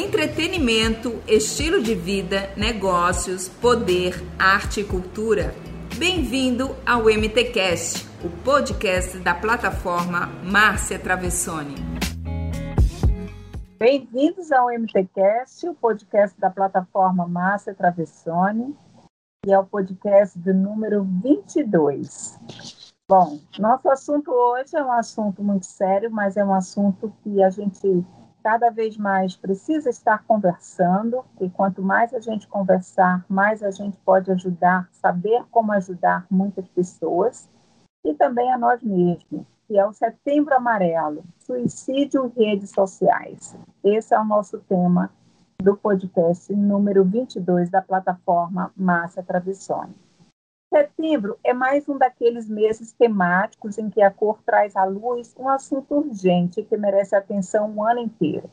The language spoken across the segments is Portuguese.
entretenimento, estilo de vida, negócios, poder, arte e cultura. Bem-vindo ao MTcast, o podcast da plataforma Márcia Travessoni. Bem-vindos ao MTcast, o podcast da plataforma Márcia Travessoni, e é o podcast do número 22. Bom, nosso assunto hoje é um assunto muito sério, mas é um assunto que a gente cada vez mais precisa estar conversando, e quanto mais a gente conversar, mais a gente pode ajudar, saber como ajudar muitas pessoas, e também a nós mesmos, que é o Setembro Amarelo, Suicídio em Redes Sociais. Esse é o nosso tema do podcast número 22 da plataforma Márcia Travessone. Setembro é mais um daqueles meses temáticos em que a cor traz à luz um assunto urgente que merece atenção o ano inteiro.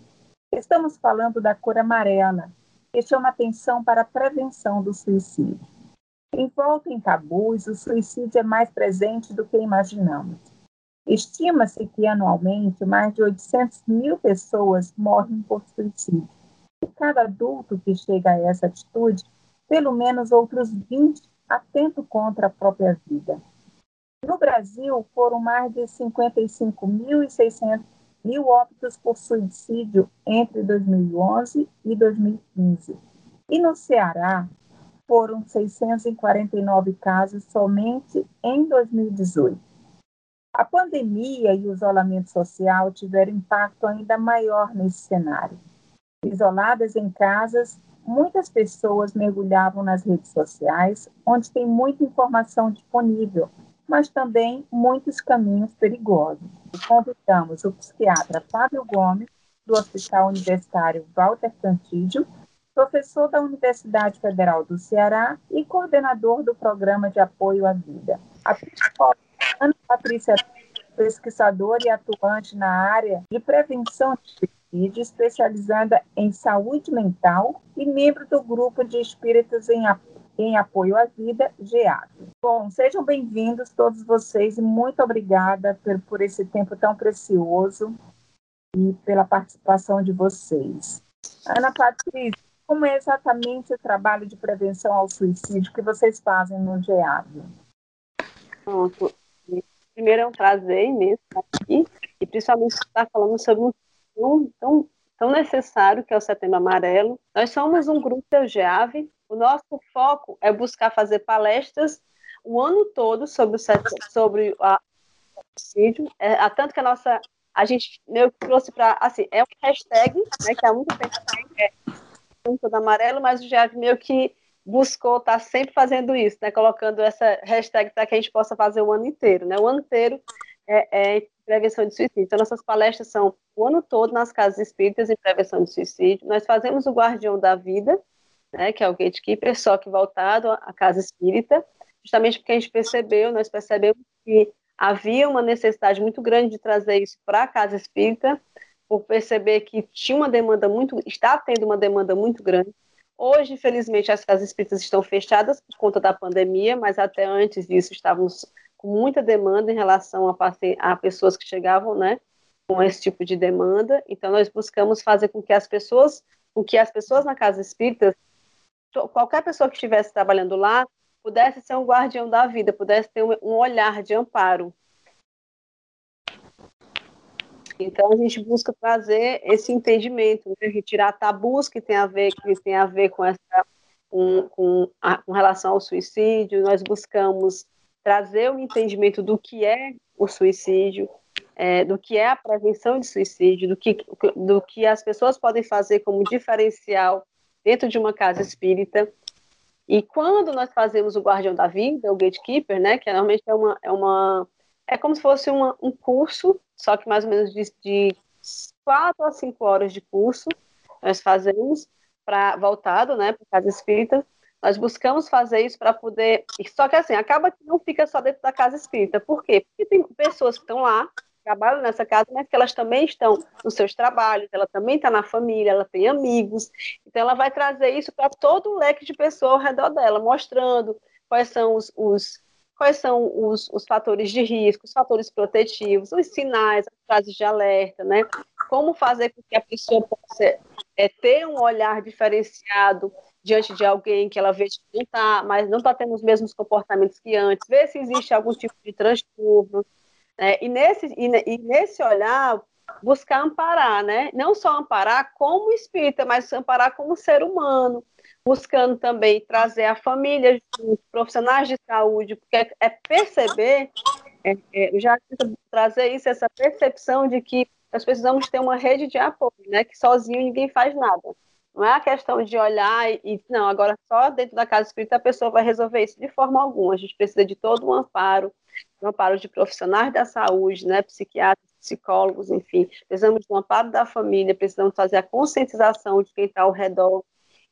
Estamos falando da cor amarela, que chama atenção para a prevenção do suicídio. Envolto em tabus, o suicídio é mais presente do que imaginamos. Estima-se que anualmente mais de 800 mil pessoas morrem por suicídio. E cada adulto que chega a essa atitude, pelo menos outros 20 atento contra a própria vida. No Brasil, foram mais de 55.600 mil óbitos por suicídio entre 2011 e 2015. E no Ceará, foram 649 casos somente em 2018. A pandemia e o isolamento social tiveram impacto ainda maior nesse cenário. Isoladas em casas, muitas pessoas mergulhavam nas redes sociais, onde tem muita informação disponível, mas também muitos caminhos perigosos. Convidamos o psiquiatra Fábio Gomes, do Hospital Universitário Walter Cantídio, professor da Universidade Federal do Ceará e coordenador do Programa de Apoio à Vida. A psicóloga Ana Patrícia, pesquisadora e atuante na área de prevenção de especializada em saúde mental e membro do grupo de espíritos em, em apoio à vida, GEAD. Bom, sejam bem-vindos todos vocês e muito obrigada por, por esse tempo tão precioso e pela participação de vocês. Ana Patrícia, como é exatamente o trabalho de prevenção ao suicídio que vocês fazem no GEAD? Pronto. Primeiro é um prazer imenso estar aqui e principalmente estar falando sobre um tão, tão, tão necessário, que é o Setembro Amarelo. Nós somos um grupo do GEAV. O nosso foco é buscar fazer palestras o ano todo sobre o, sobre a, suicídio. É, tanto que a nossa. A gente meio que trouxe para. Assim, é um hashtag, né, que há muito tempo é todo amarelo, mas o GEAV meio que buscou estar tá sempre fazendo isso, né, colocando essa hashtag para que a gente possa fazer o ano inteiro. Né? O ano inteiro é, é prevenção de suicídio. Então, nossas palestras são o ano todo nas casas espíritas em prevenção de suicídio. Nós fazemos o Guardião da Vida, né, que é o gatekeeper, só que voltado à casa espírita, justamente porque a gente percebeu, nós percebemos que havia uma necessidade muito grande de trazer isso para a casa espírita, por perceber que tinha uma demanda muito, está tendo uma demanda muito grande. Hoje, infelizmente, as casas espíritas estão fechadas por conta da pandemia, mas até antes disso estávamos com muita demanda em relação a, a pessoas que chegavam, né, com esse tipo de demanda. Então, nós buscamos fazer com que as pessoas, com que as pessoas na casa espírita, qualquer pessoa que estivesse trabalhando lá, pudesse ser um guardião da vida, pudesse ter um, olhar de amparo. Então a gente busca trazer esse entendimento, né? retirar tabus que tem a ver que tem a ver com essa com, com, a, com relação ao suicídio. Nós buscamos trazer o entendimento do que é o suicídio, é, do que é a prevenção de suicídio, do que, do que as pessoas podem fazer como diferencial dentro de uma casa espírita. E quando nós fazemos o Guardião da Vida, o Gatekeeper, né, que normalmente é uma, é uma é como se fosse uma, um curso, só que mais ou menos de, de quatro a cinco horas de curso nós fazemos para voltado, né, para casa espírita, nós buscamos fazer isso para poder. Só que assim, acaba que não fica só dentro da casa espírita. Por quê? Porque tem pessoas que estão lá, trabalham nessa casa, mas que elas também estão nos seus trabalhos, ela também está na família, ela tem amigos. Então, ela vai trazer isso para todo o leque de pessoas ao redor dela, mostrando quais são os, os quais são os, os, fatores de risco, os fatores protetivos, os sinais, as frases de alerta, né? Como fazer com que a pessoa possa é ter um olhar diferenciado diante de alguém que ela vê que não está, mas não está tendo os mesmos comportamentos que antes, ver se existe algum tipo de transtorno. Né? E, nesse, e, e nesse olhar, buscar amparar, né? Não só amparar como espírita, mas amparar como ser humano, buscando também trazer a família junto, profissionais de saúde, porque é, perceber, é, é, já trazer isso, essa percepção de que nós precisamos ter uma rede de apoio, né? Que sozinho ninguém faz nada. Não é a questão de olhar e, não, agora só dentro da casa espírita a pessoa vai resolver isso de forma alguma. A gente precisa de todo um amparo, um amparo de profissionais da saúde, né? Psiquiatras, psicólogos, enfim. Precisamos do amparo da família, precisamos fazer a conscientização de quem está ao redor.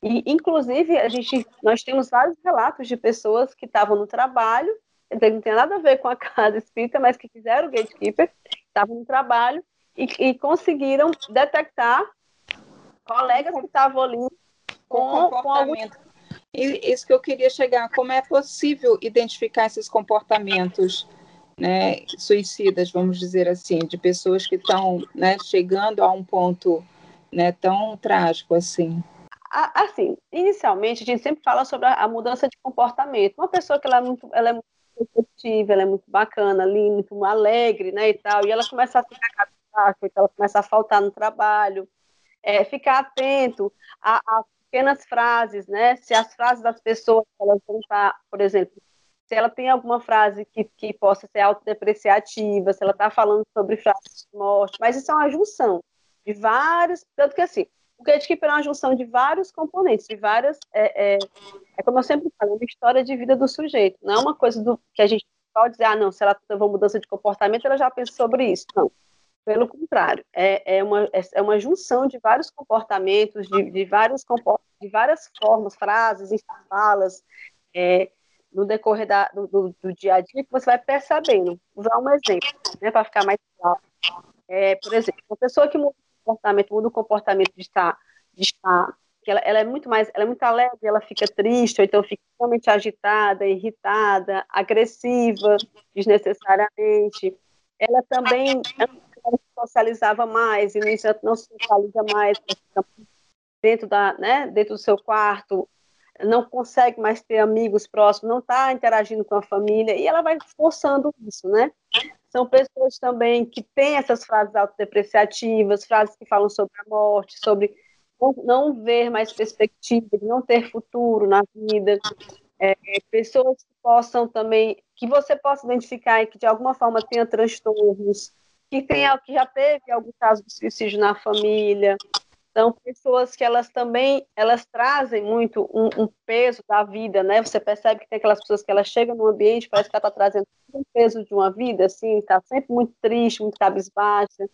E, inclusive, a gente, nós temos vários relatos de pessoas que estavam no trabalho, não tem nada a ver com a casa espírita, mas que fizeram o gatekeeper, estavam no trabalho e, e conseguiram detectar colegas que estavam ali com, com algum... Isso que eu queria chegar, como é possível identificar esses comportamentos né, suicidas, vamos dizer assim, de pessoas que estão né, chegando a um ponto né, tão trágico assim? Assim, inicialmente a gente sempre fala sobre a mudança de comportamento. Uma pessoa que ela é muito, ela é muito positiva, ela é muito bacana, ali, muito alegre, né, e tal, e ela começa a ficar ela começa a faltar no trabalho, é, ficar atento a, pequenas frases, né? Se as frases das pessoas elas vão estar, por exemplo, se ela tem alguma frase que, que possa ser autodepreciativa, se ela está falando sobre frases de morte, mas isso é uma junção de vários, tanto que assim, o gatekeeper é uma junção de vários componentes, de várias, é, é, é como eu sempre falo, é uma história de vida do sujeito, não é uma coisa do que a gente pode dizer, ah, não, se ela teve uma mudança de comportamento, ela já pensa sobre isso, não. Pelo contrário, é, é, uma, é uma junção de vários comportamentos, de, de, vários de várias formas, frases, falas, é, no decorrer da, do, do, do, dia a dia, que você vai percebendo. Vou dar um exemplo, né, para ficar mais claro. É, por exemplo, uma pessoa que muda o comportamento, muda o comportamento de estar, de estar ela, ela, é muito mais, ela é muito alegre, ela fica triste, ou então fica totalmente agitada, irritada, agressiva, desnecessariamente. Ela também socializava mais, e no entanto não se socializa mais, dentro, da, né, dentro do seu quarto, não consegue mais ter amigos próximos, não está interagindo com a família, e ela vai forçando isso, né? São pessoas também que têm essas frases autodepreciativas, frases que falam sobre a morte, sobre não ver mais perspectiva, não ter futuro na vida. É, pessoas que possam também, que você possa identificar e que de alguma forma tenha transtornos, que, tem, que já teve algum caso de suicídio na família. São pessoas que elas também elas trazem muito um, um, peso da vida, né? Você percebe que tem aquelas pessoas que elas chegam no ambiente, parece que ela está trazendo um peso de uma vida, assim, está sempre muito triste, muito cabisbaixa.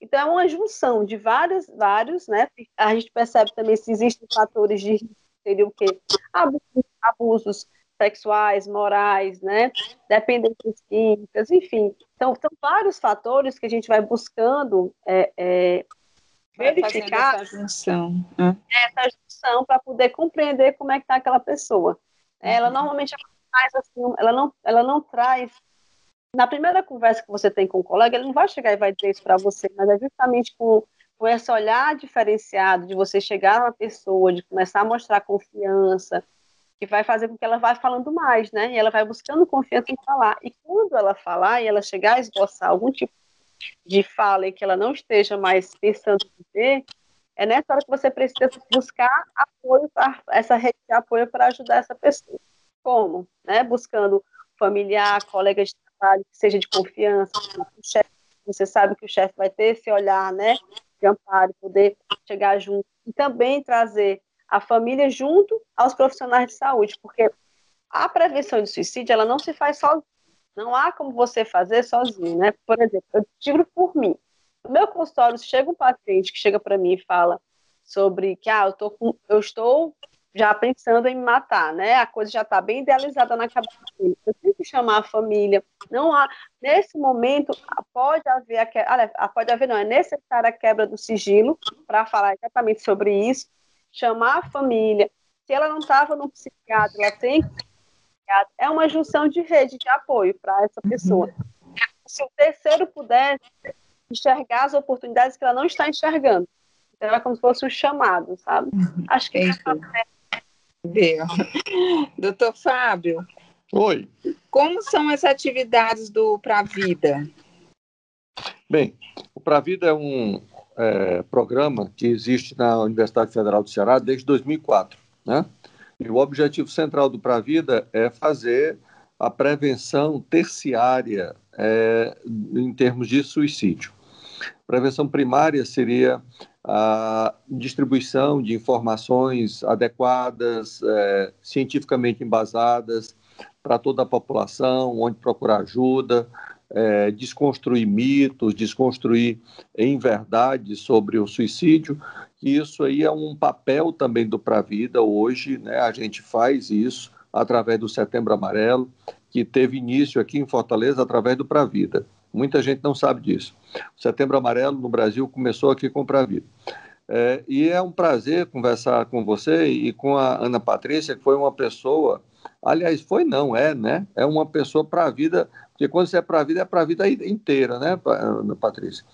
Então é uma junção de vários, vários, né? A gente percebe também se existem fatores de risco, seria o quê? Abusos, abusos sexuais, morais, né? Dependências químicas, enfim. Então, são vários fatores que a gente vai buscando é, é, verificar essa junção, né? essa junção para poder compreender como é que está aquela pessoa. Ela uhum. normalmente traz assim, ela não, ela não traz na primeira conversa que você tem com o colega, ele não vai chegar e vai dizer isso para você, mas é justamente com, com esse olhar diferenciado de você chegar numa pessoa, de começar a mostrar confiança, que vai fazer com que ela vá falando mais, né? E ela vai buscando confiança em falar. E quando ela falar e ela chegar a esboçar algum tipo de fala e que ela não esteja mais pensando em dizer, é nessa hora que você precisa buscar apoio para essa rede de apoio para ajudar essa pessoa. Como? Né? Buscando familiar, colega de trabalho que seja de confiança, chefe. Você sabe que o chefe vai ter esse olhar, né, de amparo, poder chegar junto e também trazer a família junto aos profissionais de saúde, porque a prevenção de suicídio ela não se faz sozinha. Não há como você fazer sozinho, né? Por exemplo, eu digo por mim. No meu consultório, chega um paciente que chega para mim e fala sobre que ah, eu, tô com, eu estou já pensando em me matar, né? A coisa já está bem idealizada na cabeça dele. Eu tenho que chamar a família. Não há, nesse momento, pode haver, a, ah, pode haver, não, é necessária a quebra do sigilo para falar exatamente sobre isso chamar a família. Se ela não estava no psiquiatra, ela tem que é uma junção de rede de apoio para essa pessoa. Se o terceiro puder enxergar as oportunidades que ela não está enxergando. Então é como se fosse um chamado, sabe? Acho que é Deu. Doutor Fábio. Oi. Como são as atividades do Pra Vida? Bem, o Pra Vida é um é, programa que existe na Universidade Federal do Ceará desde 2004, né? E o objetivo central do Pra Vida é fazer a prevenção terciária é, em termos de suicídio. Prevenção primária seria a distribuição de informações adequadas, é, cientificamente embasadas para toda a população, onde procurar ajuda, é, desconstruir mitos, desconstruir em verdade sobre o suicídio, que isso aí é um papel também do Pra Vida hoje, né? A gente faz isso através do Setembro Amarelo, que teve início aqui em Fortaleza através do Pra Vida. Muita gente não sabe disso. O Setembro Amarelo no Brasil começou aqui com Pra Vida. É, e é um prazer conversar com você e com a Ana Patrícia, que foi uma pessoa, aliás, foi não, é, né? É uma pessoa para a vida, porque quando você é para a vida, é para a vida inteira, né, Patrícia?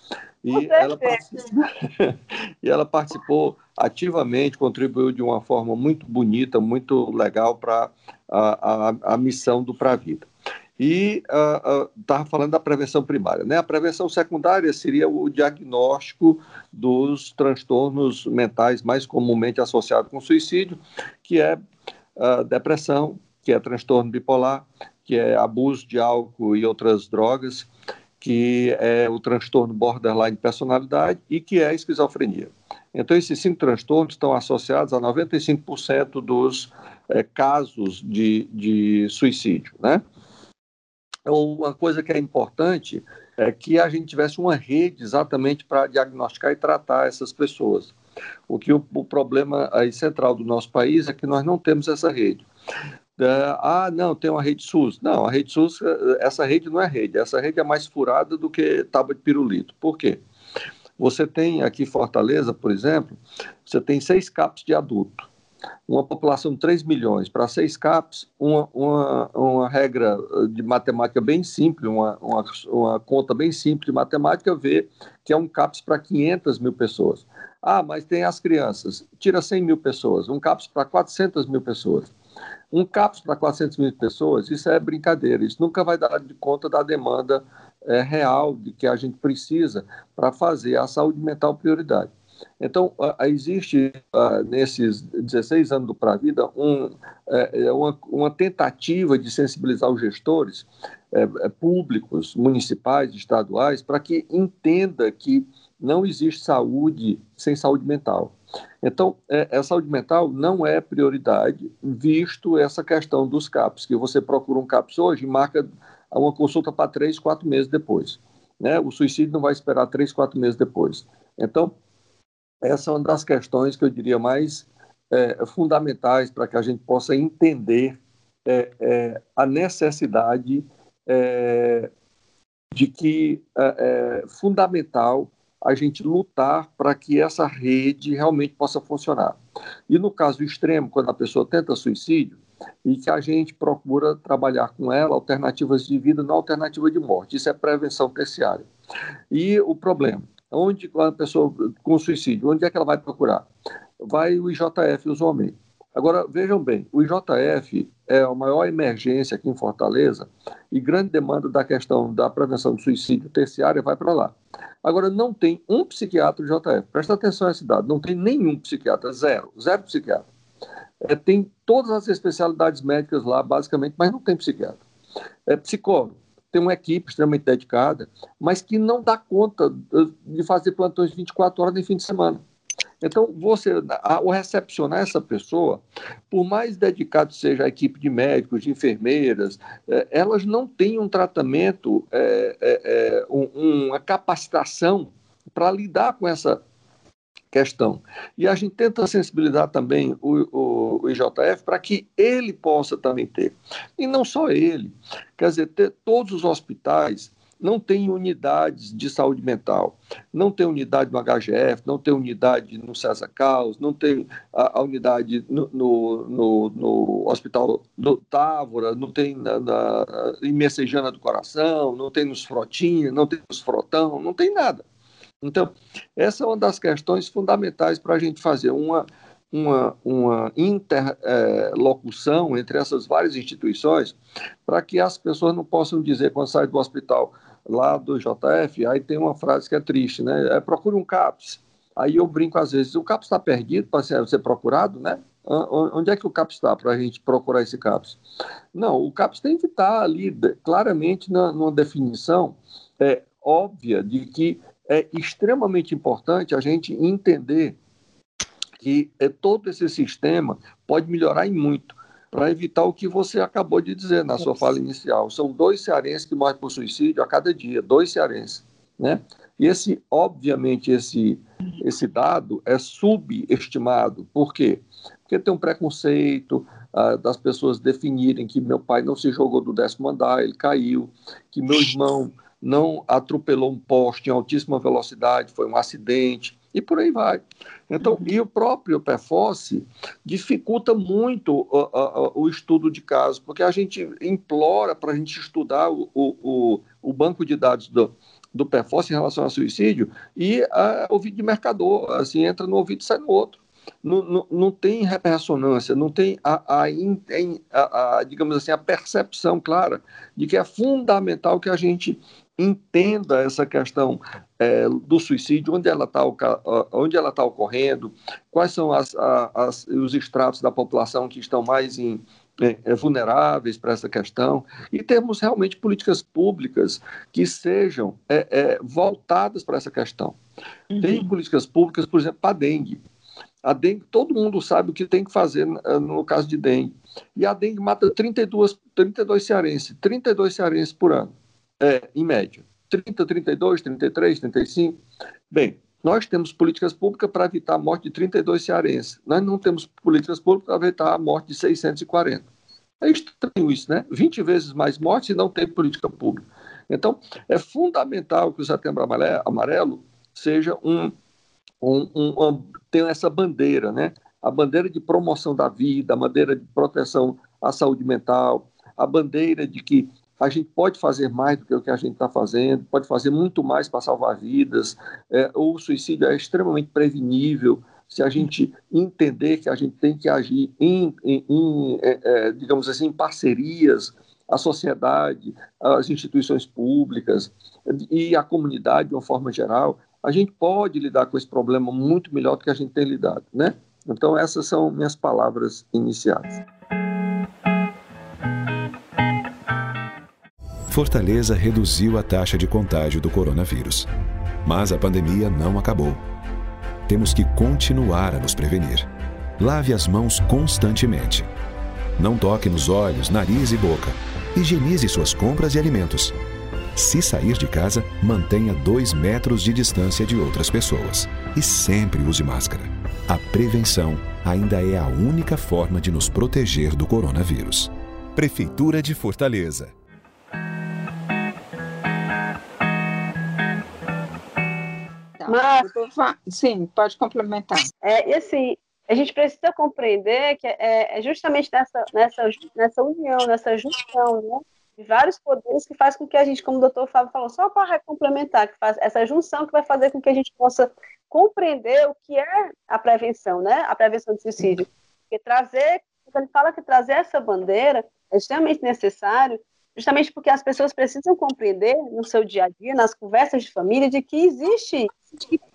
E ela, e ela participou ativamente, contribuiu de uma forma muito bonita, muito legal para a, a, a missão do Pra Vida. E estava uh, uh, falando da prevenção primária. Né? A prevenção secundária seria o diagnóstico dos transtornos mentais mais comumente associados com suicídio, que é uh, depressão, que é transtorno bipolar, que é abuso de álcool e outras drogas, que é o transtorno borderline de personalidade e que é a esquizofrenia. Então, esses cinco transtornos estão associados a 95% dos é, casos de, de suicídio, né? uma coisa que é importante é que a gente tivesse uma rede exatamente para diagnosticar e tratar essas pessoas. O que o, o, problema aí central do nosso país é que nós não temos essa rede. É, ah, não, tem uma rede SUS. Não, a rede SUS, essa rede não é rede, essa rede é mais furada do que tábua de pirulito. Por quê? Você tem aqui Fortaleza, por exemplo, você tem seis CAPs de adulto uma população de 3 milhões para 6 CAPs, uma, uma, uma regra de matemática bem simples, uma, uma, uma conta bem simples de matemática, vê que é um CAPS para 500 mil pessoas. Ah, mas tem as crianças. Tira 100 mil pessoas. Um CAPS para 400 mil pessoas. Um CAPS para 400 mil pessoas, isso é brincadeira. Isso nunca vai dar de conta da demanda é, real de que a gente precisa para fazer a saúde mental prioridade. Então, existe nesses 16 anos do Pra Vida um, é, é, uma, uma, tentativa de sensibilizar os gestores é, públicos, municipais, estaduais, para que entenda que não existe saúde sem saúde mental. Então, a saúde mental não é prioridade, visto essa questão dos CAPs, que você procura um CAPS hoje e marca uma consulta para três, quatro meses depois. Né? O suicídio não vai esperar três, quatro meses depois. Então, essa é uma das questões que eu diria mais é, fundamentais para que a gente possa entender é, é, a necessidade é, de que é, é fundamental a gente lutar para que essa rede realmente possa funcionar. E no caso extremo, quando a pessoa tenta suicídio, e que a gente procura trabalhar com ela alternativas de vida, não alternativa de morte. Isso é prevenção terciária. E o problema, Onde a pessoa com suicídio, onde é que ela vai procurar? Vai o IJF usualmente. Agora, vejam bem, o IJF é a maior emergência aqui em Fortaleza e grande demanda da questão da prevenção do suicídio terciária vai para lá. Agora, não tem um psiquiatra do IJF. Presta atenção nessa cidade, não tem nenhum psiquiatra, zero, zero psiquiatra. É, tem todas as especialidades médicas lá, basicamente, mas não tem psiquiatra. É psicólogo, tem uma equipe extremamente dedicada, mas que não dá conta de fazer plantões 24 horas em fim de semana. Então, você, ao recepcionar essa pessoa, por mais dedicado seja a equipe de médicos, de enfermeiras, é, elas não têm um tratamento, é, é, uma capacitação para lidar com essa questão. E a gente tenta sensibilizar também o, o, o IJF para que ele possa também ter. E não só ele, quer dizer, ter, todos os hospitais não têm unidades de saúde mental, não tem unidade no HGF, não tem unidade no César Caos, não tem a, a unidade no, no, no, no, Hospital do Távora, não tem na, na, em Messejana do Coração, não tem nos Frotinha, não tem nos Frotão, não tem nada. Então, Essa é uma das questões fundamentais para a gente fazer uma, uma, uma interlocução é, entre essas várias instituições, para que as pessoas não possam dizer, quando saem do hospital lá do JF, aí tem uma frase que é triste, né? É, procure um CAPS. Aí eu brinco às vezes, o CAPS está perdido para ser, ser procurado, né? Onde é que o CAPS está para a gente procurar esse CAPS? Não, o CAPS tem que estar ali claramente na, numa definição é, óbvia de que é extremamente importante a gente entender que é, todo esse sistema pode melhorar em muito para evitar o que você acabou de dizer na sua fala inicial. São dois cearenses que morrem por suicídio a cada dia, dois cearenses, né? E esse, obviamente, esse, esse dado é subestimado. Por quê? Porque tem um preconceito ah, das pessoas definirem que meu pai não se jogou do décimo andar, ele caiu, que meu irmão não atropelou um poste em altíssima velocidade, foi um acidente, e por aí vai. Então, uhum. e o próprio PFOS dificulta muito o, o, o, estudo de casos, porque a gente implora para a gente estudar o, o, o banco de dados do, do PFOS em relação ao suicídio e a, ouvido de mercador, assim, entra no ouvido e sai no outro. Não, não, não tem ressonância, não tem a, a, a, a, digamos assim, a percepção clara de que é fundamental que a gente entenda essa questão é, do suicídio, onde ela está onde ela tá ocorrendo, quais são as, as, os estratos da população que estão mais em, é, é, vulneráveis para essa questão, e termos realmente políticas públicas que sejam é, é voltadas para essa questão. Uhum. Tem políticas públicas, por exemplo, para a dengue. A dengue, todo mundo sabe o que tem que fazer no caso de dengue. E a dengue mata 32, 32 cearenses, 32 cearenses por ano é, em média. 30, 32, 33, 35. Bem, nós temos políticas públicas para evitar a morte de 32 cearenses. Nós não temos políticas públicas para evitar a morte de 640. É estranho isso, né? 20 vezes mais mortes e não tem política pública. Então, é fundamental que o Setembro Amarelo seja um, um, um, um tenha essa bandeira, né? A bandeira de promoção da vida, a bandeira de proteção à saúde mental, a bandeira de que a gente pode fazer mais do que o que a gente está fazendo, pode fazer muito mais para salvar vidas. É, o suicídio é extremamente prevenível se a gente entender que a gente tem que agir em, em, em é, é, digamos assim, em parcerias, a sociedade, as instituições públicas e a comunidade de uma forma geral, a gente pode lidar com esse problema muito melhor do que a gente tem lidado, né? Então essas são minhas palavras iniciais. Fortaleza reduziu a taxa de contágio do coronavírus. Mas a pandemia não acabou. Temos que continuar a nos prevenir. Lave as mãos constantemente. Não toque nos olhos, nariz e boca. Higienize suas compras e alimentos. Se sair de casa, mantenha dois metros de distância de outras pessoas. E sempre use máscara. A prevenção ainda é a única forma de nos proteger do coronavírus. Prefeitura de Fortaleza. Mas, sim, pode complementar. É, e assim, a gente precisa compreender que é, é justamente nessa, nessa, nessa união, nessa junção, né? de vários poderes que faz com que a gente, como o doutor Fábio falou, só para complementar, que faz essa junção que vai fazer com que a gente possa compreender o que é a prevenção, né? A prevenção do suicídio. Porque trazer, quando ele fala que trazer essa bandeira é extremamente necessário, justamente porque as pessoas precisam compreender no seu dia a dia, nas conversas de família, de que existe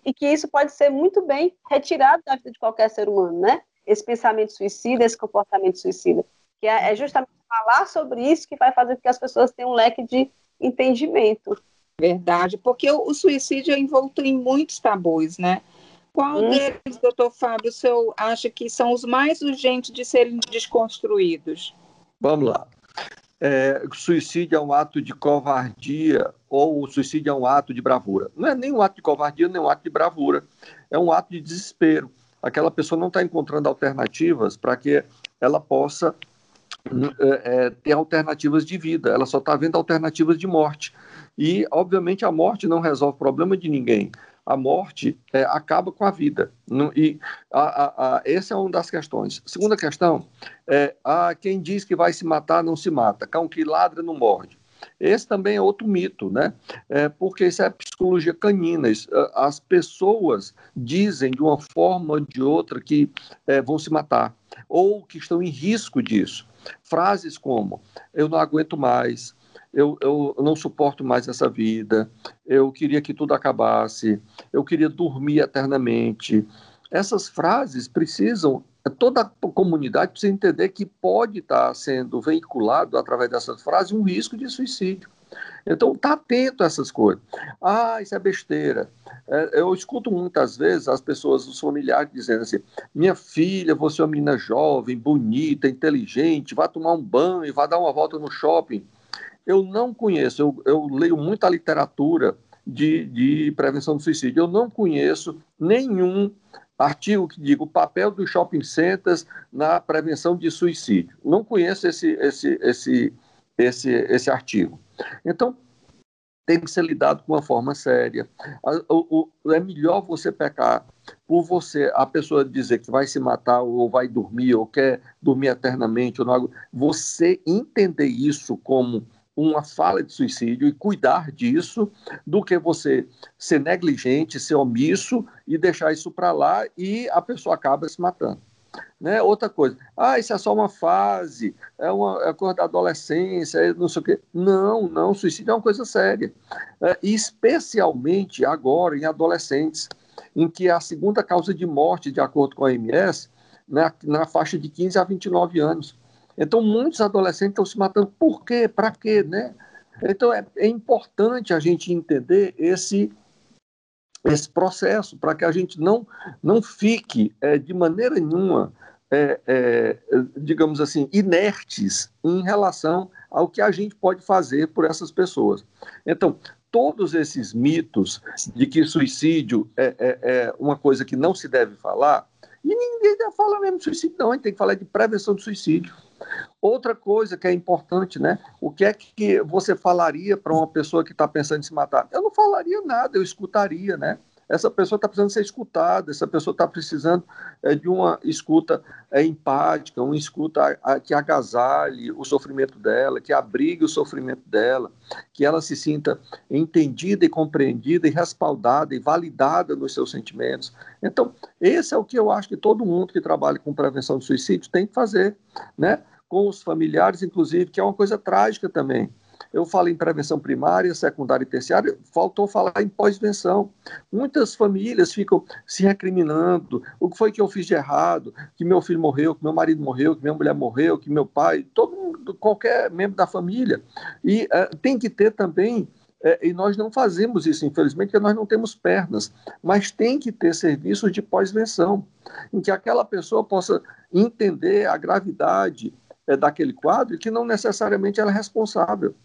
e que isso pode ser muito bem retirado da vida de qualquer ser humano, né? Esse pensamento suicida, esse comportamento suicida. Que é, é justamente falar sobre isso que vai fazer com que as pessoas tenham um leque de entendimento. Verdade, porque o, o suicídio é envolto em muitos tabus, né? Qual hum. deles, doutor Fábio, o senhor acha que são os mais urgentes de serem desconstruídos? Vamos lá é, suicídio é um ato de covardia ou o suicídio é um ato de bravura. Não é nem um ato de covardia, nem um ato de bravura. É um ato de desespero. Aquela pessoa não está encontrando alternativas para que ela possa é, é, ter alternativas de vida. Ela só está vendo alternativas de morte. E, obviamente, a morte não resolve o problema de ninguém a morte é, acaba com a vida. e a, a, a, essa é uma das questões. Segunda questão é a quem diz que vai se matar não se mata, cão que ladra não morde. esse também é outro mito, né? É, porque isso é psicologia canina. As pessoas dizem de uma forma ou de outra que é, vão se matar, ou que estão em risco disso. Frases como: eu não aguento mais, eu, eu não suporto mais essa vida, eu queria que tudo acabasse, eu queria dormir eternamente. Essas frases precisam, toda a comunidade precisa entender que pode estar sendo veiculado através dessas frases um risco de suicídio. Então, está atento a essas coisas. Ah, isso é besteira. É, eu escuto muitas vezes as pessoas, os familiares, dizendo assim: minha filha, você é uma menina jovem, bonita, inteligente, vai tomar um banho, vai dar uma volta no shopping. Eu não conheço, eu, eu leio muita literatura de, de prevenção do suicídio. Eu não conheço nenhum artigo que diga o papel dos shopping centers na prevenção de suicídio. Não conheço esse, esse, esse, esse, esse artigo. Então, tem que ser lidado com uma forma séria. É melhor você pecar por você, a pessoa dizer que vai se matar ou vai dormir ou quer dormir eternamente. Ou não, você entender isso como uma fala de suicídio e cuidar disso do que você ser negligente, ser omisso e deixar isso para lá e a pessoa acaba se matando. Né? Outra coisa, ah, isso é só uma fase, é uma é coisa da adolescência, é não sei o quê. Não, não, suicídio é uma coisa séria. É, especialmente agora em adolescentes, em que a segunda causa de morte, de acordo com a OMS, na, na faixa de 15 a 29 anos. Então, muitos adolescentes estão se matando. Por quê? Para quê? Né? Então, é, é importante a gente entender esse, esse processo, para que a gente não, não fique é, de maneira nenhuma, é, é, digamos assim, inertes em relação ao que a gente pode fazer por essas pessoas. Então, todos esses mitos de que suicídio é, é, é uma coisa que não se deve falar, e ninguém fala mesmo de suicídio, não, a gente tem que falar de prevenção do suicídio. Outra coisa que é importante, né? O que é que você falaria para uma pessoa que está pensando em se matar? Eu não falaria nada, eu escutaria, né? Essa pessoa está precisando ser escutada, essa pessoa está precisando é, de uma escuta é, empática, uma escuta a, a, que agasalhe o sofrimento dela, que abrigue o sofrimento dela, que ela se sinta entendida e compreendida e respaldada e validada nos seus sentimentos. Então, esse é o que eu acho que todo mundo que trabalha com prevenção de suicídio tem que fazer, né? Com os familiares, inclusive, que é uma coisa trágica também. Eu falo em prevenção primária, secundária e terciária, faltou falar em pós-venção. Muitas famílias ficam se recriminando: o que foi que eu fiz de errado? Que meu filho morreu, que meu marido morreu, que minha mulher morreu, que meu pai, todo mundo, qualquer membro da família. E uh, tem que ter também é, e nós não fazemos isso, infelizmente, porque nós não temos pernas, mas tem que ter serviços de pós-venção, em que aquela pessoa possa entender a gravidade é, daquele quadro e que não necessariamente ela é responsável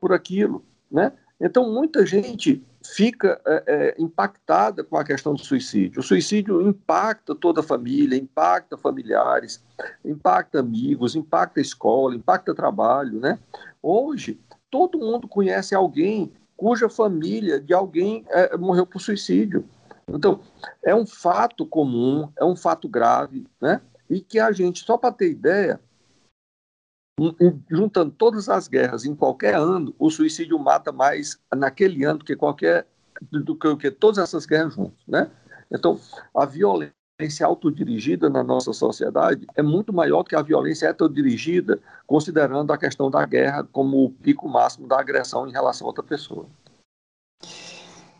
por aquilo, né? Então, muita gente fica é, é, impactada com a questão do suicídio. O suicídio impacta toda a família, impacta familiares, impacta amigos, impacta escola, impacta trabalho, né? Hoje, todo mundo conhece alguém cuja família de alguém é, morreu por suicídio. Então, é um fato comum, é um fato grave, né? E que a gente, só para ter ideia, juntando todas as guerras em qualquer ano, o suicídio mata mais naquele ano do que qualquer do que, que todas essas guerras juntas, né? Então, a violência autodirigida na nossa sociedade é muito maior que a violência heterodirigida, considerando a questão da guerra como o pico máximo da agressão em relação a outra pessoa.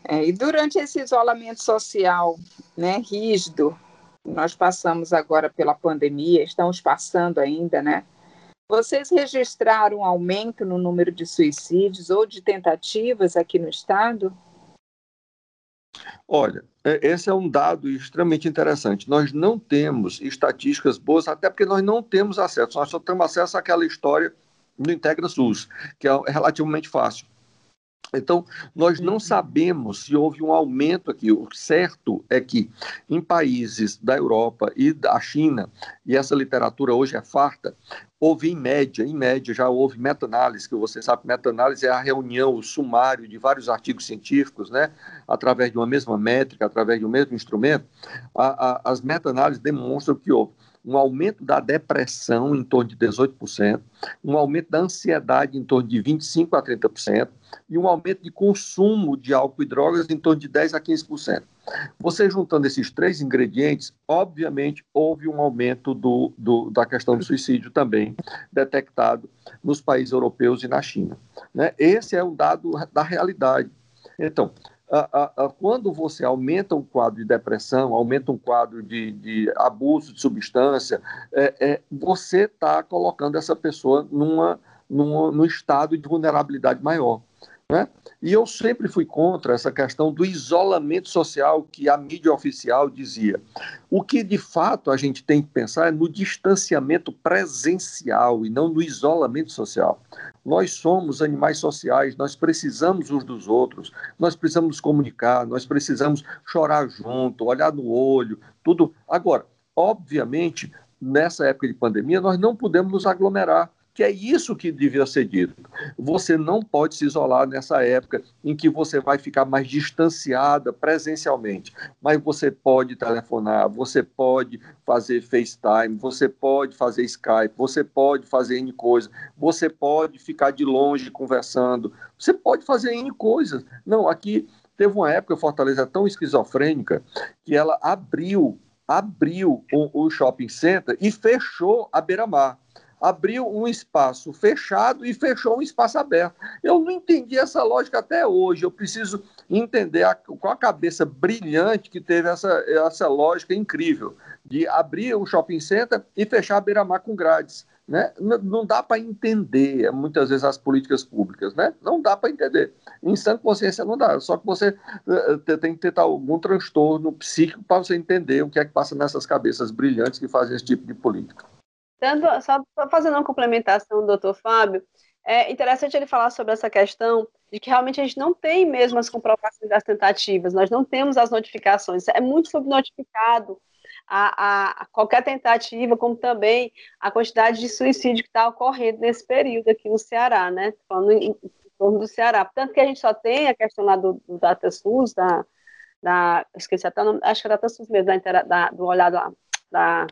É, e durante esse isolamento social né, rígido, nós passamos agora pela pandemia, estamos passando ainda, né? Vocês registraram um aumento no número de suicídios ou de tentativas aqui no estado? Olha, é, esse é um dado extremamente interessante. Nós não temos estatísticas boas, até porque nós não temos acesso. Nós só temos acesso àquela história do Integra SUS, que é relativamente fácil. Então, nós não uhum. sabemos se houve um aumento aqui. O certo é que em países da Europa e da China, e essa literatura hoje é farta, houve em média, em média já houve meta-análise, que você sabe, meta-análise é a reunião, o sumário de vários artigos científicos, né, através de uma mesma métrica, através de um mesmo instrumento. A, a, as meta-análises demonstram que houve um aumento da depressão em torno de 18%, um aumento da ansiedade em torno de 25% a 30% e um aumento de consumo de álcool e drogas em torno de 10% a 15%. Você juntando esses três ingredientes, obviamente houve um aumento do, do, da questão do suicídio também detectado nos países europeus e na China. Né? Esse é um dado da realidade. Então, quando você aumenta um quadro de depressão, aumenta um quadro de, de abuso de substância, é, é, você está colocando essa pessoa numa, numa, num estado de vulnerabilidade maior. Né? E eu sempre fui contra essa questão do isolamento social que a mídia oficial dizia. O que de fato a gente tem que pensar é no distanciamento presencial e não no isolamento social. Nós somos animais sociais, nós precisamos uns dos outros, nós precisamos nos comunicar, nós precisamos chorar junto, olhar no olho, tudo. Agora, obviamente, nessa época de pandemia, nós não podemos nos aglomerar que é isso que devia ser dito. Você não pode se isolar nessa época em que você vai ficar mais distanciada presencialmente, mas você pode telefonar, você pode fazer FaceTime, você pode fazer Skype, você pode fazer N coisas, você pode ficar de longe conversando, você pode fazer N coisas. Não, aqui teve uma época Fortaleza tão esquizofrênica que ela abriu abriu o, o shopping center e fechou a beira-mar abriu um espaço fechado e fechou um espaço aberto. Eu não entendi essa lógica até hoje. Eu preciso entender a, qual a cabeça brilhante que teve essa, essa lógica incrível de abrir o shopping center e fechar a beira-mar com grades. Né? Não dá para entender muitas vezes as políticas públicas, né? Não dá para entender. Em sã consciência não dá. Só que você uh, tem que ter algum transtorno psíquico para você entender o que é que passa nessas cabeças brilhantes que fazem esse tipo de política. Tanto, só fazendo uma complementação do doutor Fábio, é interessante ele falar sobre essa questão de que realmente a gente não tem mesmo as comprovações das tentativas, nós não temos as notificações, é muito subnotificado a, a, qualquer tentativa, como também a quantidade de suicídio que está ocorrendo nesse período aqui no Ceará, né? Falando em, em torno do Ceará. Tanto que a gente só tem a questão lá do, do DataSUS, da, da, esqueci até o nome, acho que é DataSUS mesmo, da, da, do olhado lá, da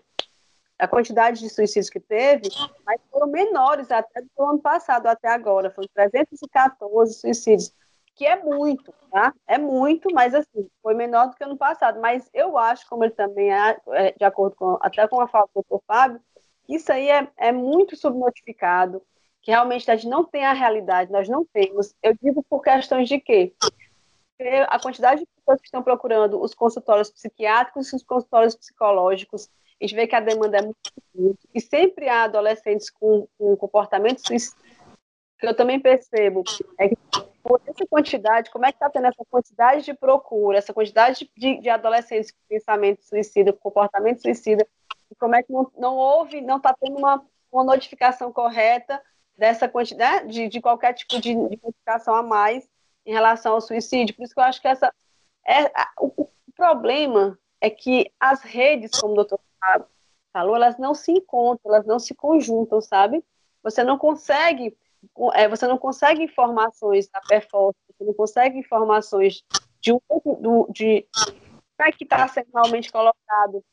a quantidade de suicídios que teve, mas foram menores até do ano passado até agora, foram 314 suicídios, que é muito, tá? É muito, mas assim, foi menor do que ano passado. Mas eu acho, como ele também é, é de acordo com, até com a fala do doutor Fábio, isso aí é, é muito subnotificado, que realmente a gente não tem a realidade, nós não temos. Eu digo por questões de quê? A quantidade de pessoas que estão procurando os consultórios psiquiátricos e os consultórios psicológicos, a gente vê que a demanda é muito grande, e sempre há adolescentes com, com comportamento que eu também percebo, é que por essa quantidade, como é que está tendo essa quantidade de procura, essa quantidade de, de adolescentes com pensamento suicida, com comportamento suicida, e como é que não, não houve, não está tendo uma, uma notificação correta dessa quantidade, né, de, de qualquer tipo de, de notificação a mais em relação ao suicídio. Por isso que eu acho que essa é o, o problema é que as redes, como o doutor falou, elas não se encontram, elas não se conjuntam, sabe? Você não consegue, é, você não consegue informações da performance, você não consegue informações de um do, de como é que está sendo realmente colocado.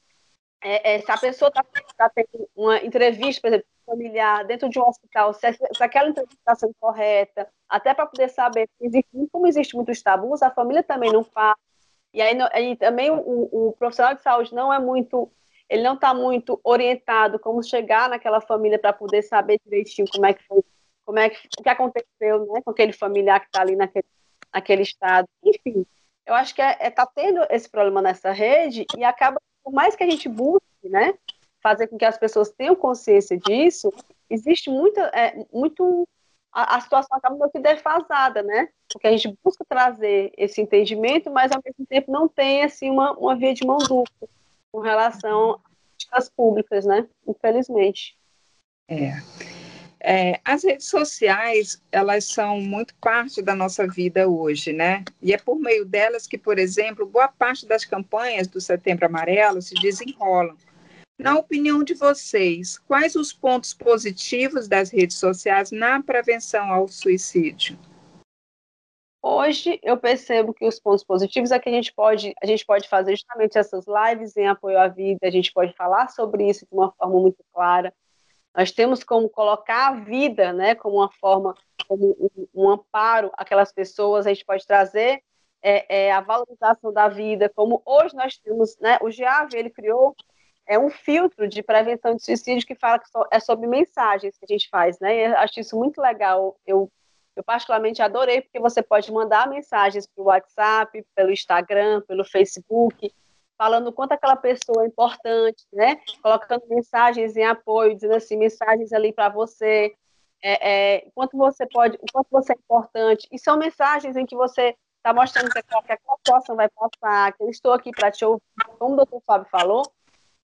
É, é, se a pessoa está tá tendo uma entrevista, por exemplo, familiar dentro de um hospital, se, se aquela entrevista está sendo correta, até para poder saber, existe, como existe muitos tabus, a família também não faz. E aí, aí também o, o profissional de saúde não é muito ele não está muito orientado como chegar naquela família para poder saber direitinho como é que foi, como é que, o que aconteceu né, com aquele familiar que está ali naquele, naquele estado. Enfim, eu acho que está é, é, tá tendo esse problema nessa rede e acaba, por mais que a gente busque né, fazer com que as pessoas tenham consciência disso, existe muita, é, muito a, a, situação acaba muito defasada, né? Porque a gente busca trazer esse entendimento, mas ao mesmo tempo não tem assim uma, uma via de mão dupla com relação às públicas, né? Infelizmente. É. É, as redes sociais, elas são muito parte da nossa vida hoje, né? E é por meio delas que, por exemplo, boa parte das campanhas do Setembro Amarelo se desenrolam. Na opinião de vocês, quais os pontos positivos das redes sociais na prevenção ao suicídio? Hoje eu percebo que os pontos positivos é que a gente pode, a gente pode fazer justamente essas lives em apoio à vida, a gente pode falar sobre isso de uma forma muito clara. Nós temos como colocar a vida, né, como uma forma, como um, um amparo àquelas pessoas. A gente pode trazer é, é, a valorização da vida, como hoje nós temos, né, o GAV, ele criou é um filtro de prevenção de suicídio que fala que é sobre mensagens que a gente faz, né? Eu acho isso muito legal. Eu eu particularmente adorei, porque você pode mandar mensagens pelo WhatsApp, pelo Instagram, pelo Facebook, falando quanto aquela pessoa é importante, né? Colocando mensagens em apoio, dizendo assim, mensagens ali para você, é, é, quanto você pode, o quanto você é importante. E são mensagens em que você está mostrando que qualquer situação vai passar, que eu estou aqui para te ouvir, como o doutor Fábio falou.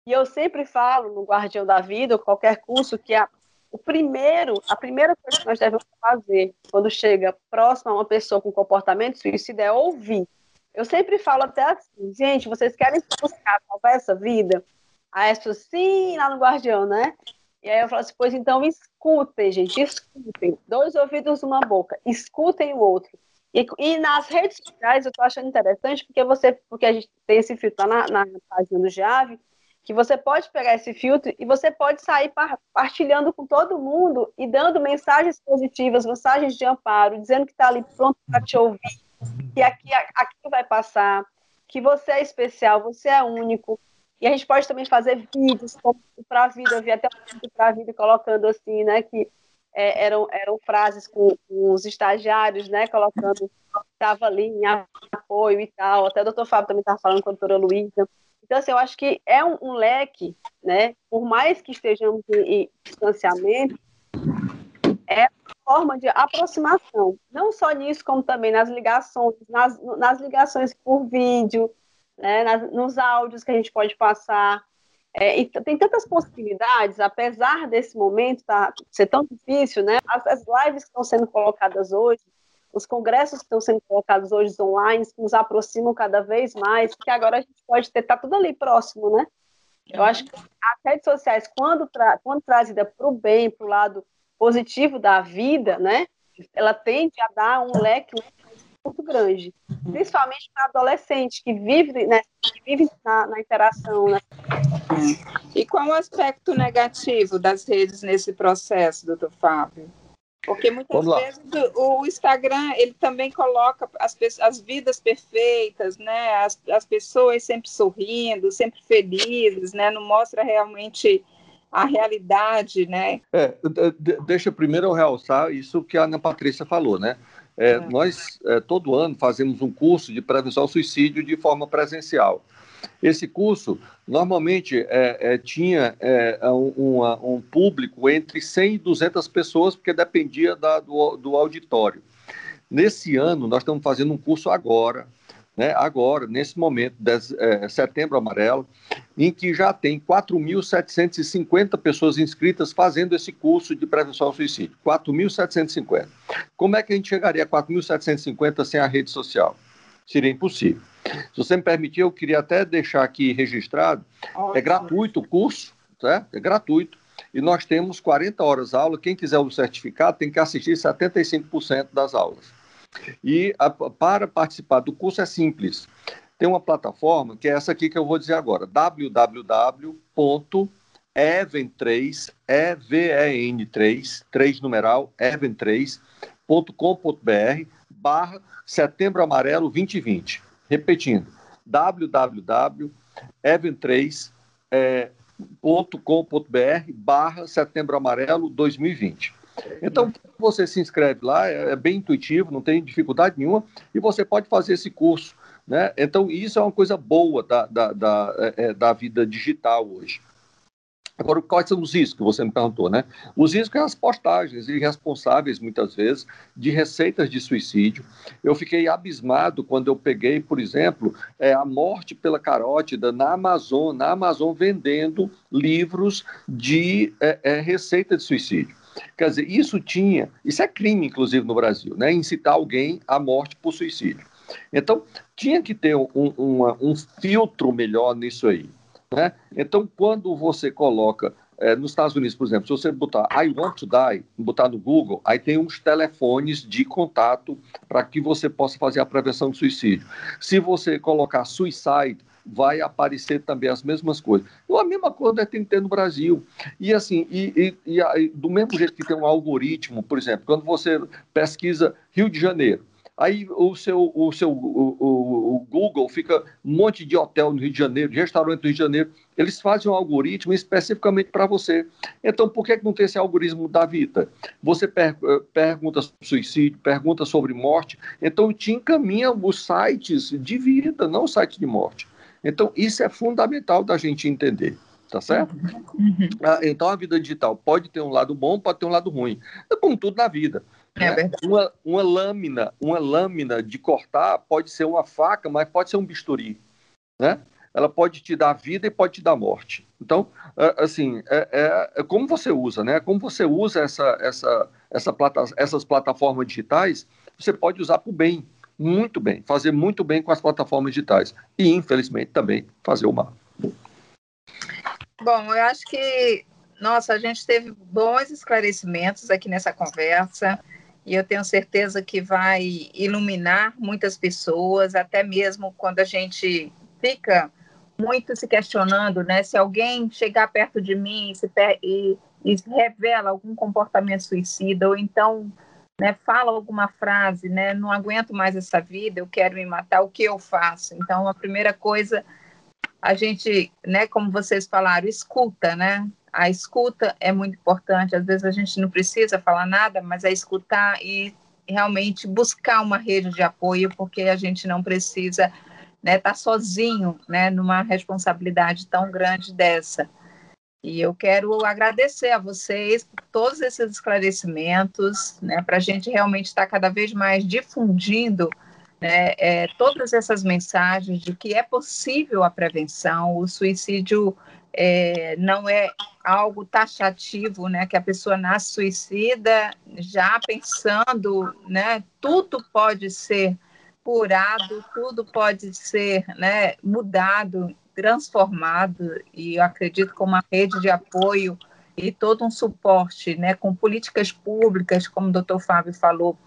E eu sempre falo no Guardião da Vida, qualquer curso, que a o primeiro, a primeira coisa que nós devemos fazer quando chega próximo a uma pessoa com comportamento suicida é ouvir. Eu sempre falo até assim, gente, vocês querem buscar salvar essa vida? Aí as sim, lá no Guardião, né? E aí eu falo assim, pois então escutem, gente, escutem. Dois ouvidos, uma boca. Escutem o outro. E, e nas redes sociais eu tô achando interessante porque você, porque a gente tem esse filtro lá na, na página do Jave, que você pode pegar esse filtro e você pode sair partilhando com todo mundo e dando mensagens positivas, mensagens de amparo, dizendo que está ali pronto para te ouvir, que aqui, aqui vai passar, que você é especial, você é único. E a gente pode também fazer vídeos para a vida, eu vi até um vídeo para a vida colocando assim, né, que é, eram, eram frases com, com, os estagiários, né, colocando, estava ali em apoio e tal, até o doutor Fábio também estava falando com a doutora Luísa, então, assim, eu acho que é um, um leque, né? Por mais que estejamos em, em distanciamento, é forma de aproximação. Não só nisso, como também nas ligações, nas, nas ligações por vídeo, né? Nas, nos áudios que a gente pode passar. É, tem tantas possibilidades, apesar desse momento tá, ser tão difícil, né? As, as lives que estão sendo colocadas hoje, os congressos que estão sendo colocados hoje online, que nos aproximam cada vez mais, porque agora a gente pode ter, tá tudo ali próximo, né? Eu acho que as redes sociais, quando, tra quando trazida para o bem, para o lado positivo da vida, né? Ela tende a dar um leque muito grande, principalmente para adolescente que vive, né, que vive na, na interação. Né? E qual o aspecto negativo das redes nesse processo, doutor Fábio? Porque muitas vezes o Instagram ele também coloca as, as vidas perfeitas, né? As, as pessoas sempre sorrindo, sempre felizes, né? Não mostra realmente a realidade, né? É, deixa primeiro eu realçar isso que a Ana Patrícia falou, né? É, é. Nós, é, todo ano, fazemos um curso de prevenção ao suicídio de forma presencial. Esse curso normalmente é, é, tinha é, um, um, público entre 100 e 200 pessoas, porque dependia da, do, do auditório. Nesse ano, nós estamos fazendo um curso agora, né, agora, nesse momento, de, é, setembro amarelo, em que já tem 4.750 pessoas inscritas fazendo esse curso de prevenção ao suicídio. 4.750. Como é que a gente chegaria a 4.750 sem a rede social? Seria impossível. Se você me permitir, eu queria até deixar aqui registrado, Ótimo. é gratuito o curso, certo? É gratuito. E nós temos 40 horas de aula. Quem quiser o certificado tem que assistir 75% das aulas. E a, para participar do curso é simples. Tem uma plataforma que é essa aqui que eu vou dizer agora: www.even3, E-V-E-N3, 3 numeral, even3.com.br barra Setembro Amarelo 2020. Repetindo, www.even3.com.br barra Setembro Amarelo 2020. Então, você se inscreve lá, é, é bem intuitivo, não tem dificuldade nenhuma, e você pode fazer esse curso. Né? Então, isso é uma coisa boa da, da, da, é da vida digital hoje. Agora, quais são os riscos que você me perguntou, né? Os riscos são as postagens irresponsáveis, muitas vezes, de receitas de suicídio. Eu fiquei abismado quando eu peguei, por exemplo, é, a morte pela carótida na Amazon, na Amazon vendendo livros de é, é, receita de suicídio. Quer dizer, isso tinha, isso é crime, inclusive, no Brasil, né? Incitar alguém à morte por suicídio. Então, tinha que ter um, uma, um filtro melhor nisso aí. Né? Então, quando você coloca é, nos Estados Unidos, por exemplo, se você botar I want to die, botar no Google, aí tem uns telefones de contato para que você possa fazer a prevenção do suicídio. Se você colocar suicide, vai aparecer também as mesmas coisas. Então, a mesma coisa tem que ter no Brasil. E assim, e, e, e, do mesmo jeito que tem um algoritmo, por exemplo, quando você pesquisa Rio de Janeiro, Aí o seu, o seu o, o, o, Google fica um monte de hotel no Rio de Janeiro, de restaurante no Rio de Janeiro. Eles fazem um algoritmo especificamente para você. Então, por que, que não tem esse algoritmo da vida? Você per, eh, pergunta sobre suicídio, pergunta sobre morte, então te encaminha os sites de vida, não sites de morte. Então, isso é fundamental da gente entender tá certo? Uhum. Ah, então a vida digital pode ter um lado bom, pode ter um lado ruim. É como tudo na vida. É né? uma, uma lâmina, uma lâmina de cortar pode ser uma faca, mas pode ser um bisturi, né? Ela pode te dar vida e pode te dar morte. Então, assim, é, é, é como você usa, né? Como você usa essa, essa, essa plata, essas plataformas digitais, você pode usar para o bem, muito bem, fazer muito bem com as plataformas digitais e, infelizmente, também fazer o mal. Bom, eu acho que, nossa, a gente teve bons esclarecimentos aqui nessa conversa e eu tenho certeza que vai iluminar muitas pessoas, até mesmo quando a gente fica muito se questionando, né? Se alguém chegar perto de mim e, e revela algum comportamento suicida, ou então né, fala alguma frase, né? Não aguento mais essa vida, eu quero me matar, o que eu faço? Então, a primeira coisa, a gente, né, como vocês falaram, escuta, né? A escuta é muito importante. Às vezes a gente não precisa falar nada, mas é escutar e realmente buscar uma rede de apoio, porque a gente não precisa estar né, tá sozinho né, numa responsabilidade tão grande dessa. E eu quero agradecer a vocês por todos esses esclarecimentos, né, para a gente realmente estar tá cada vez mais difundindo né, é, todas essas mensagens de que é possível a prevenção, o suicídio é, não é algo taxativo, né, que a pessoa nasce suicida já pensando, né, tudo pode ser curado, tudo pode ser, né, mudado, transformado, e eu acredito com uma rede de apoio e todo um suporte, né, com políticas públicas, como o doutor Fábio falou,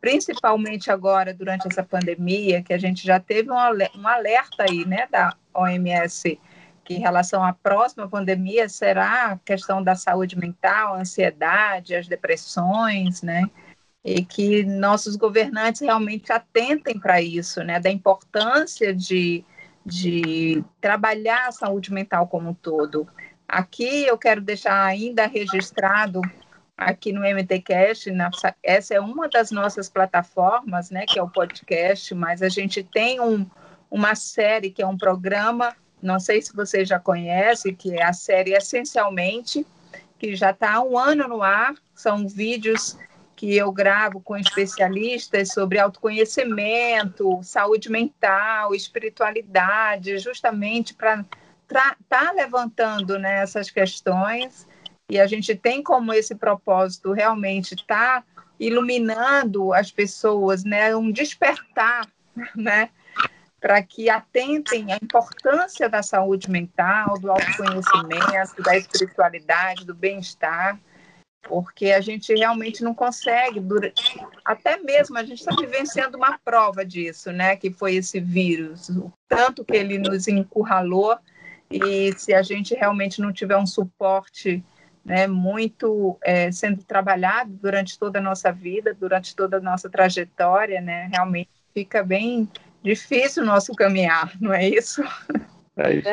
principalmente agora, durante essa pandemia, que a gente já teve um alerta aí, né, da OMS, que em relação à próxima pandemia será a questão da saúde mental, a ansiedade, as depressões, né? E que nossos governantes realmente atentem para isso, né? Da importância de, de trabalhar a saúde mental como um todo. Aqui eu quero deixar ainda registrado aqui no MTCast, essa é uma das nossas plataformas, né, que é o podcast, mas a gente tem um, uma série que é um programa não sei se você já conhece, que é a série Essencialmente, que já está há um ano no ar. São vídeos que eu gravo com especialistas sobre autoconhecimento, saúde mental, espiritualidade, justamente para estar tá levantando né, essas questões. E a gente tem como esse propósito realmente estar tá iluminando as pessoas, né, um despertar, né, para que atentem à importância da saúde mental, do autoconhecimento, da espiritualidade, do bem-estar, porque a gente realmente não consegue, até mesmo a gente está vivenciando uma prova disso, né, que foi esse vírus, o tanto que ele nos encurralou, e se a gente realmente não tiver um suporte né, muito é, sendo trabalhado durante toda a nossa vida, durante toda a nossa trajetória, né, realmente fica bem difícil o nosso caminhar, não é isso? É isso.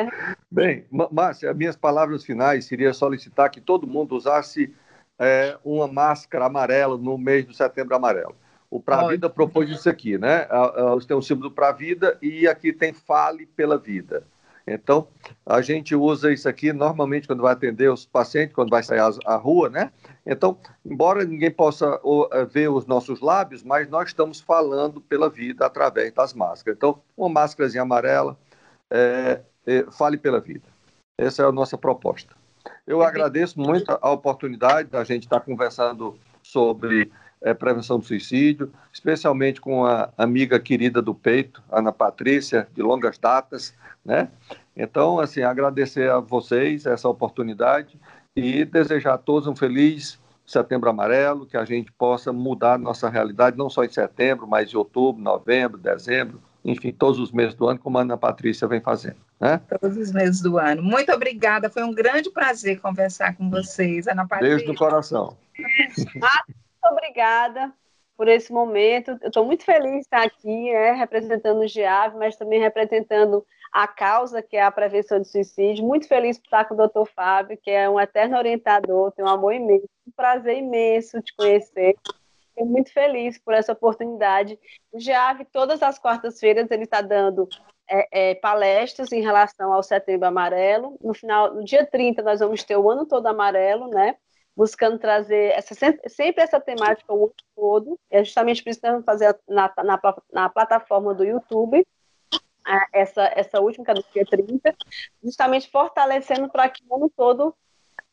Bem, Márcia, minhas palavras finais seria solicitar que todo mundo usasse é, uma máscara amarela no mês do setembro amarelo. O Pra Vida propôs isso aqui, né? Você tem o símbolo do Pra Vida e aqui tem Fale pela Vida. Então, a gente usa isso aqui normalmente quando vai atender os pacientes, quando vai sair à rua, né? Então, embora ninguém possa eh, ver os nossos lábios, mas nós estamos falando pela vida através das máscaras. Então, uma máscarazinha amarela, é, é, fale pela vida. Essa é a nossa proposta. Eu agradeço muito a oportunidade da gente estar conversando sobre é, prevenção do suicídio, especialmente com a amiga querida do peito, Ana Patrícia, de longas datas, né? Então, assim, agradecer a vocês essa oportunidade e desejar a todos um feliz Setembro Amarelo, que a gente possa mudar nossa realidade, não só em setembro, mas em outubro, novembro, dezembro, enfim, todos os meses do ano, como a Ana Patrícia vem fazendo. Né? Todos os meses do ano. Muito obrigada, foi um grande prazer conversar com vocês, Ana Patrícia. Beijo no coração. Obrigada por esse momento. Eu estou muito feliz de estar aqui, né, representando o GIAV, mas também representando a causa, que é a prevenção de suicídio. Muito feliz por estar com o doutor Fábio, que é um eterno orientador, tem um amor imenso, um prazer imenso te conhecer. Fico muito feliz por essa oportunidade. O GEAV, todas as quartas-feiras, ele está dando é, é, palestras em relação ao Setembro Amarelo. No final, no dia 30, nós vamos ter o ano todo amarelo, né? Buscando trazer essa, sempre essa temática o ano todo. É justamente por isso que nós vamos fazer na, na, na plataforma do YouTube essa, essa última, que é do dia 30, justamente fortalecendo para que o ano todo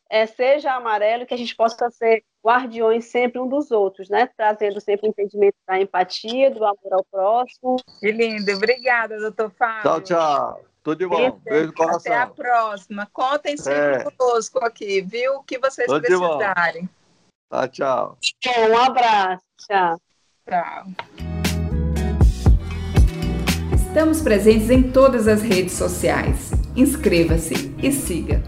é, seja amarelo, que a gente possa ser guardiões sempre um dos outros, né? Trazendo sempre o entendimento da empatia, do amor ao próximo. Que lindo, obrigada, doutor Fábio. Tchau, tchau. Tudo de bom. Beijo no coração. Até a próxima. Contem sempre é. conosco aqui, viu? O que vocês Tudo precisarem. Tá, tchau. Um abraço. Tchau. Tchau. Estamos presentes em todas as redes sociais. Inscreva-se e siga.